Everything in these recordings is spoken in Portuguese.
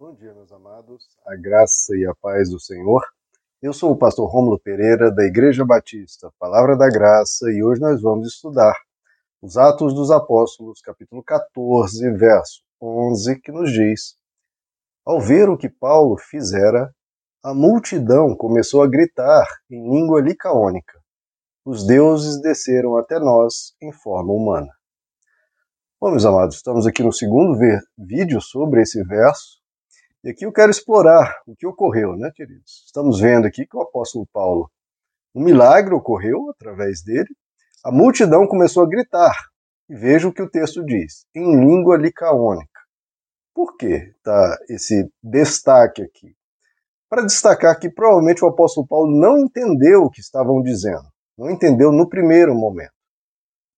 Bom dia, meus amados. A graça e a paz do Senhor. Eu sou o pastor Rômulo Pereira, da Igreja Batista, Palavra da Graça, e hoje nós vamos estudar os Atos dos Apóstolos, capítulo 14, verso 11, que nos diz: Ao ver o que Paulo fizera, a multidão começou a gritar em língua licaônica. Os deuses desceram até nós em forma humana. Bom, meus amados, estamos aqui no segundo vídeo sobre esse verso, e aqui eu quero explorar o que ocorreu, né, queridos? Estamos vendo aqui que o apóstolo Paulo, um milagre ocorreu através dele, a multidão começou a gritar, e veja o que o texto diz, em língua licaônica. Por que está esse destaque aqui? Para destacar que provavelmente o apóstolo Paulo não entendeu o que estavam dizendo, não entendeu no primeiro momento.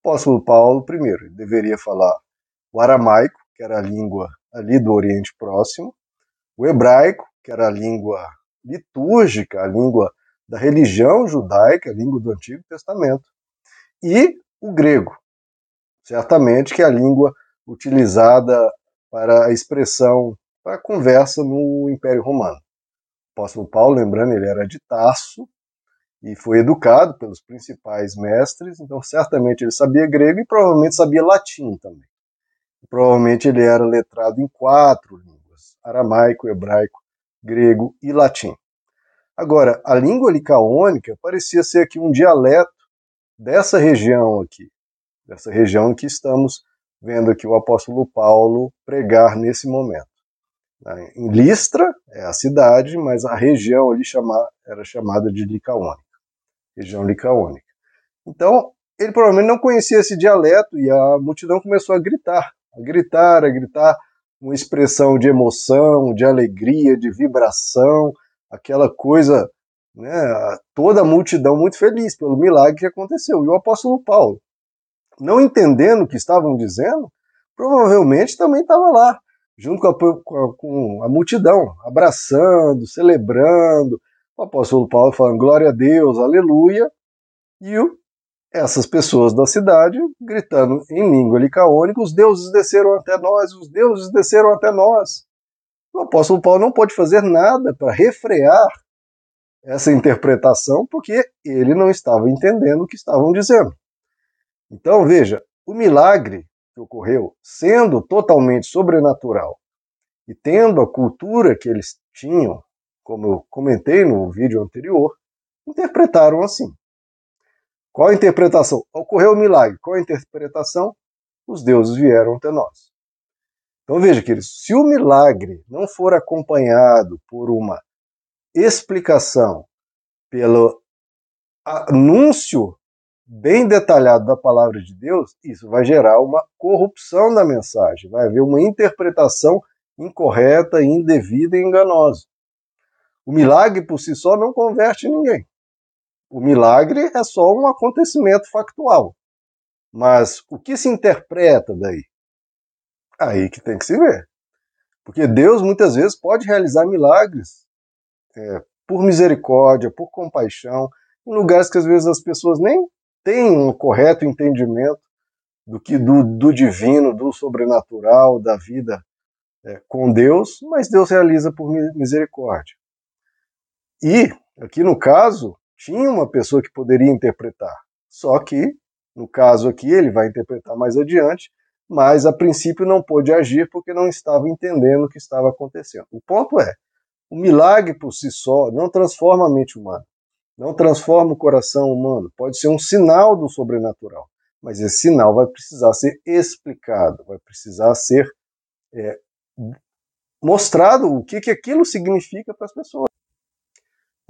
O apóstolo Paulo, primeiro, deveria falar o aramaico, que era a língua ali do Oriente Próximo, o hebraico, que era a língua litúrgica, a língua da religião judaica, a língua do Antigo Testamento, e o grego, certamente que é a língua utilizada para a expressão, para a conversa no Império Romano. O apóstolo Paulo, lembrando, ele era de Tarso e foi educado pelos principais mestres, então certamente ele sabia grego e provavelmente sabia latim também. Provavelmente ele era letrado em quatro línguas aramaico, hebraico, grego e latim. Agora, a língua licaônica parecia ser aqui um dialeto dessa região aqui, dessa região que estamos vendo aqui o apóstolo Paulo pregar nesse momento. Em Listra é a cidade, mas a região ali era chamada de Licaônica, região licaônica. Então, ele provavelmente não conhecia esse dialeto e a multidão começou a gritar, a gritar, a gritar, uma expressão de emoção, de alegria, de vibração, aquela coisa, né, toda a multidão muito feliz pelo milagre que aconteceu. E o apóstolo Paulo, não entendendo o que estavam dizendo, provavelmente também estava lá, junto com a, com a, com a multidão, abraçando, celebrando. O apóstolo Paulo falando glória a Deus, aleluia, e o essas pessoas da cidade gritando em língua licaônica: os deuses desceram até nós, os deuses desceram até nós. O apóstolo Paulo não pode fazer nada para refrear essa interpretação, porque ele não estava entendendo o que estavam dizendo. Então, veja, o milagre que ocorreu, sendo totalmente sobrenatural e tendo a cultura que eles tinham, como eu comentei no vídeo anterior, interpretaram assim. Qual a interpretação? Ocorreu o um milagre. Qual a interpretação? Os deuses vieram até nós. Então veja, queridos, se o milagre não for acompanhado por uma explicação, pelo anúncio bem detalhado da palavra de Deus, isso vai gerar uma corrupção da mensagem, vai haver uma interpretação incorreta, indevida e enganosa. O milagre por si só não converte ninguém. O milagre é só um acontecimento factual. Mas o que se interpreta daí? Aí que tem que se ver. Porque Deus muitas vezes pode realizar milagres é, por misericórdia, por compaixão, em lugares que às vezes as pessoas nem têm um correto entendimento do que do, do divino, do sobrenatural, da vida é, com Deus, mas Deus realiza por misericórdia. E, aqui no caso, tinha uma pessoa que poderia interpretar. Só que, no caso aqui, ele vai interpretar mais adiante, mas a princípio não pôde agir porque não estava entendendo o que estava acontecendo. O ponto é, o milagre por si só não transforma a mente humana, não transforma o coração humano, pode ser um sinal do sobrenatural, mas esse sinal vai precisar ser explicado, vai precisar ser é, mostrado o que, que aquilo significa para as pessoas.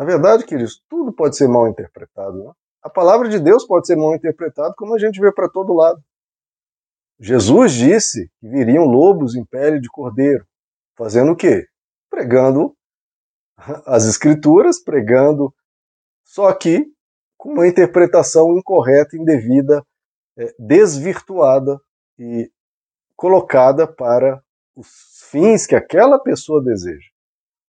Na verdade, queridos, tudo pode ser mal interpretado. Né? A palavra de Deus pode ser mal interpretada, como a gente vê para todo lado. Jesus disse que viriam lobos em pele de cordeiro, fazendo o quê? Pregando as escrituras, pregando, só que com uma interpretação incorreta, indevida, é, desvirtuada e colocada para os fins que aquela pessoa deseja.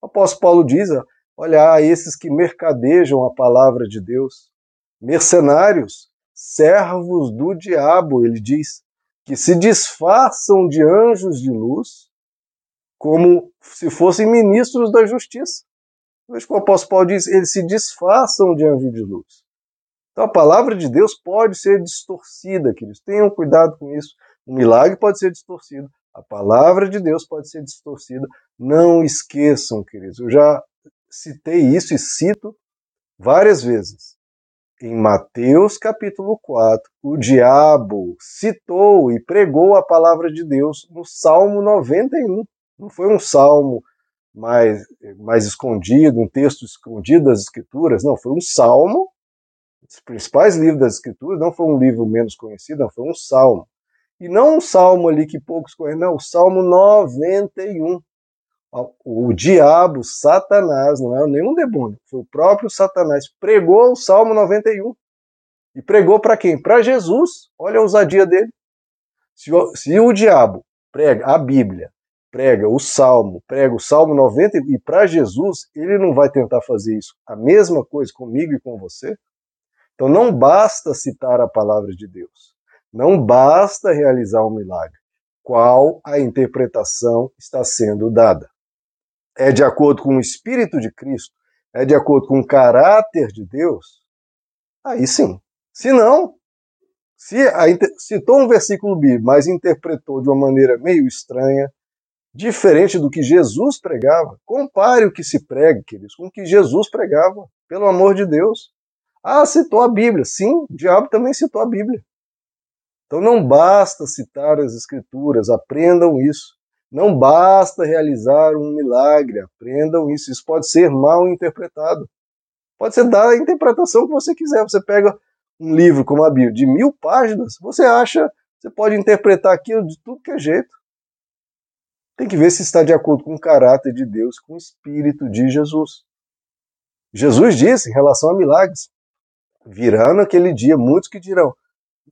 O apóstolo Paulo diz: Olha, esses que mercadejam a palavra de Deus, mercenários, servos do diabo, ele diz, que se disfarçam de anjos de luz, como se fossem ministros da justiça. Veja que o apóstolo Paulo diz, eles se disfarçam de anjo de luz. Então a palavra de Deus pode ser distorcida, queridos. Tenham cuidado com isso. O milagre pode ser distorcido. A palavra de Deus pode ser distorcida. Não esqueçam, queridos. Eu já citei isso e cito várias vezes. Em Mateus capítulo 4, o diabo citou e pregou a palavra de Deus no Salmo 91. Não foi um salmo mais, mais escondido, um texto escondido das Escrituras, não, foi um salmo, os principais livros das Escrituras, não foi um livro menos conhecido, não, foi um salmo. E não um salmo ali que poucos conhecem, não, o Salmo 91. O diabo, Satanás, não é nenhum demônio, foi o próprio Satanás, pregou o Salmo 91. E pregou para quem? Para Jesus. Olha a ousadia dele. Se o, se o diabo prega a Bíblia, prega o Salmo, prega o Salmo 90 e para Jesus, ele não vai tentar fazer isso. A mesma coisa comigo e com você. Então não basta citar a palavra de Deus. Não basta realizar um milagre. Qual a interpretação está sendo dada? É de acordo com o Espírito de Cristo? É de acordo com o caráter de Deus? Aí sim. Se não, se a, citou um versículo bíblico, mas interpretou de uma maneira meio estranha, diferente do que Jesus pregava. Compare o que se prega, queridos, com o que Jesus pregava, pelo amor de Deus. Ah, citou a Bíblia. Sim, o diabo também citou a Bíblia. Então não basta citar as Escrituras, aprendam isso. Não basta realizar um milagre, aprendam isso. Isso pode ser mal interpretado. Pode ser dar a interpretação que você quiser. Você pega um livro como a Bíblia, de mil páginas, você acha, você pode interpretar aquilo de tudo que é jeito. Tem que ver se está de acordo com o caráter de Deus, com o espírito de Jesus. Jesus disse em relação a milagres: virá naquele dia muitos que dirão: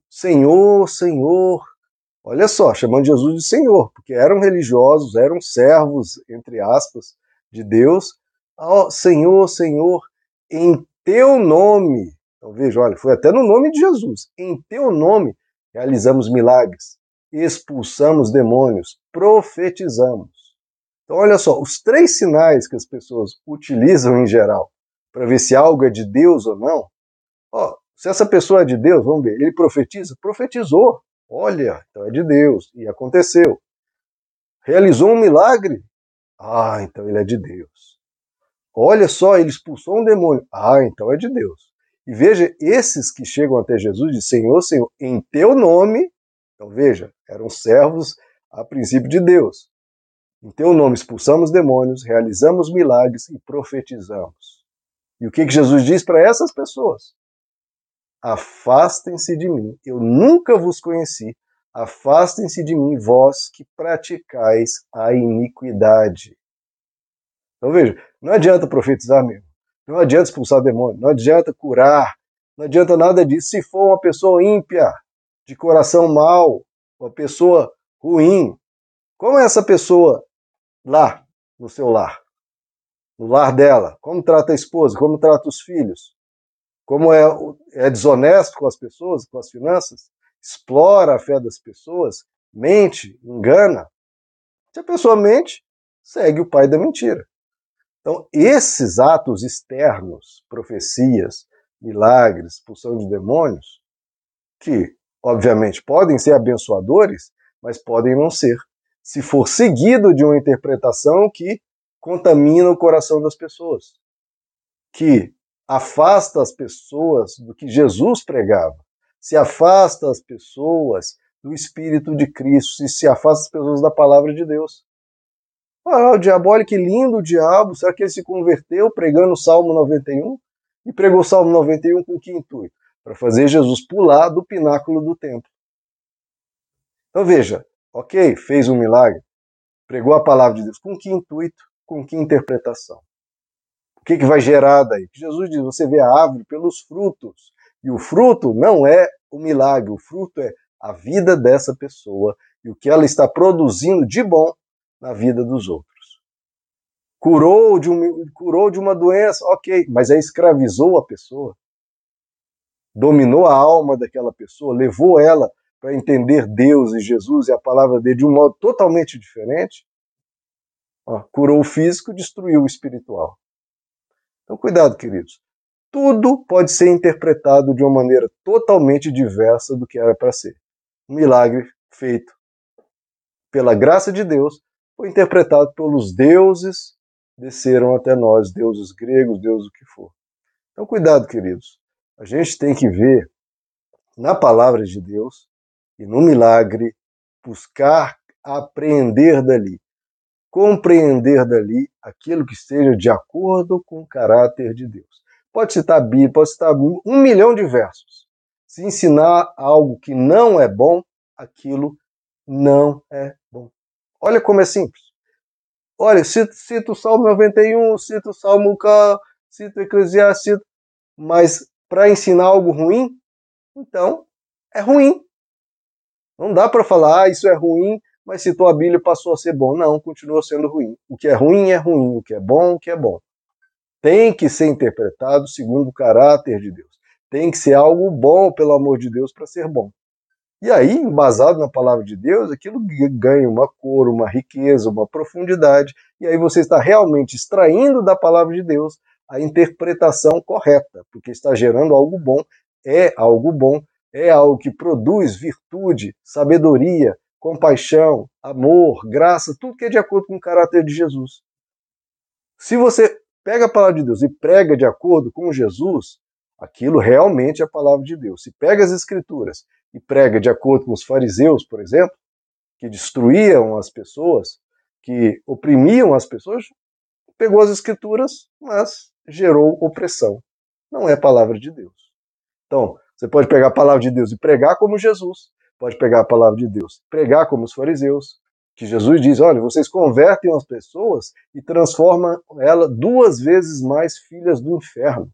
Senhor, Senhor. Olha só, chamando Jesus de Senhor, porque eram religiosos, eram servos, entre aspas, de Deus. Oh, Senhor, Senhor, em teu nome. Então veja, olha, foi até no nome de Jesus. Em teu nome realizamos milagres expulsamos demônios, profetizamos. Então, olha só, os três sinais que as pessoas utilizam em geral para ver se algo é de Deus ou não. Ó, se essa pessoa é de Deus, vamos ver, ele profetiza? Profetizou. Olha, então é de Deus. E aconteceu. Realizou um milagre? Ah, então ele é de Deus. Olha só, ele expulsou um demônio. Ah, então é de Deus. E veja, esses que chegam até Jesus dizem: Senhor, Senhor, em teu nome então veja, eram servos a princípio de Deus. Em teu nome expulsamos demônios, realizamos milagres e profetizamos. E o que, que Jesus diz para essas pessoas? Afastem-se de mim, eu nunca vos conheci. Afastem-se de mim, vós que praticais a iniquidade. Então veja, não adianta profetizar mesmo, não adianta expulsar demônio, não adianta curar, não adianta nada disso se for uma pessoa ímpia, de coração mau, uma pessoa ruim. Como é essa pessoa lá, no seu lar? No lar dela? Como trata a esposa? Como trata os filhos? Como é, é desonesto com as pessoas, com as finanças? Explora a fé das pessoas? Mente? Engana? Se a pessoa mente, segue o pai da mentira. Então, esses atos externos, profecias, milagres, expulsão de demônios, que obviamente, podem ser abençoadores, mas podem não ser. Se for seguido de uma interpretação que contamina o coração das pessoas, que afasta as pessoas do que Jesus pregava, se afasta as pessoas do Espírito de Cristo, e se afasta as pessoas da palavra de Deus. Ah, o diabo, olha que lindo o diabo, será que ele se converteu pregando o Salmo 91? E pregou o Salmo 91 com que intuito? para fazer Jesus pular do pináculo do templo. Então veja, ok, fez um milagre, pregou a palavra de Deus, com que intuito, com que interpretação? O que, que vai gerar daí? Jesus diz: você vê a árvore pelos frutos. E o fruto não é o milagre, o fruto é a vida dessa pessoa e o que ela está produzindo de bom na vida dos outros. Curou de, um, curou de uma doença, ok, mas aí escravizou a pessoa dominou a alma daquela pessoa, levou ela para entender Deus e Jesus e a palavra dele de um modo totalmente diferente, Ó, curou o físico, destruiu o espiritual. Então, cuidado, queridos. Tudo pode ser interpretado de uma maneira totalmente diversa do que era para ser. Um milagre feito pela graça de Deus foi interpretado pelos deuses desceram até nós, deuses gregos, deuses o que for. Então, cuidado, queridos. A gente tem que ver na palavra de Deus e no milagre, buscar aprender dali, compreender dali aquilo que esteja de acordo com o caráter de Deus. Pode citar Bíblia, pode citar um milhão de versos. Se ensinar algo que não é bom, aquilo não é bom. Olha como é simples. Olha, cito, cito o Salmo 91, cito o Salmo K, cito Eclesiastes, mas para ensinar algo ruim, então é ruim. Não dá para falar, ah, isso é ruim, mas citou a Bíblia passou a ser bom. Não, continua sendo ruim. O que é ruim é ruim, o que é bom, o que é bom. Tem que ser interpretado segundo o caráter de Deus. Tem que ser algo bom, pelo amor de Deus, para ser bom. E aí, embasado na palavra de Deus, aquilo ganha uma cor, uma riqueza, uma profundidade, e aí você está realmente extraindo da palavra de Deus a interpretação correta, porque está gerando algo bom, é algo bom, é algo que produz virtude, sabedoria, compaixão, amor, graça, tudo que é de acordo com o caráter de Jesus. Se você pega a palavra de Deus e prega de acordo com Jesus, aquilo realmente é a palavra de Deus. Se pega as escrituras e prega de acordo com os fariseus, por exemplo, que destruíam as pessoas, que oprimiam as pessoas, pegou as escrituras, mas gerou opressão. Não é a palavra de Deus. Então, você pode pegar a palavra de Deus e pregar como Jesus, pode pegar a palavra de Deus, pregar como os fariseus, que Jesus diz: olha, vocês convertem as pessoas e transformam ela duas vezes mais filhas do inferno.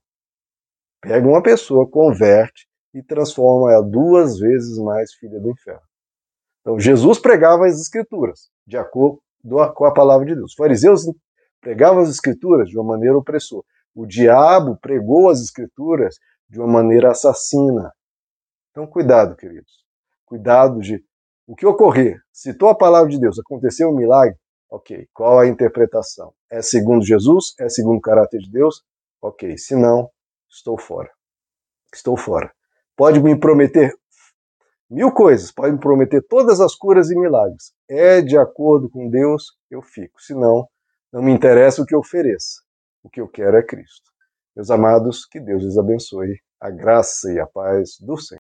Pega uma pessoa, converte e transforma ela duas vezes mais filha do inferno. Então, Jesus pregava as escrituras de acordo com a palavra de Deus. Os fariseus pregavam as escrituras de uma maneira opressora. O diabo pregou as escrituras de uma maneira assassina. Então, cuidado, queridos. Cuidado de o que ocorrer. Citou a palavra de Deus, aconteceu um milagre. Ok, qual a interpretação? É segundo Jesus? É segundo o caráter de Deus? Ok, se não, estou fora. Estou fora. Pode me prometer mil coisas, pode me prometer todas as curas e milagres. É de acordo com Deus, eu fico. Se não, não me interessa o que ofereça. O que eu quero é Cristo. Meus amados, que Deus lhes abençoe. A graça e a paz do Senhor.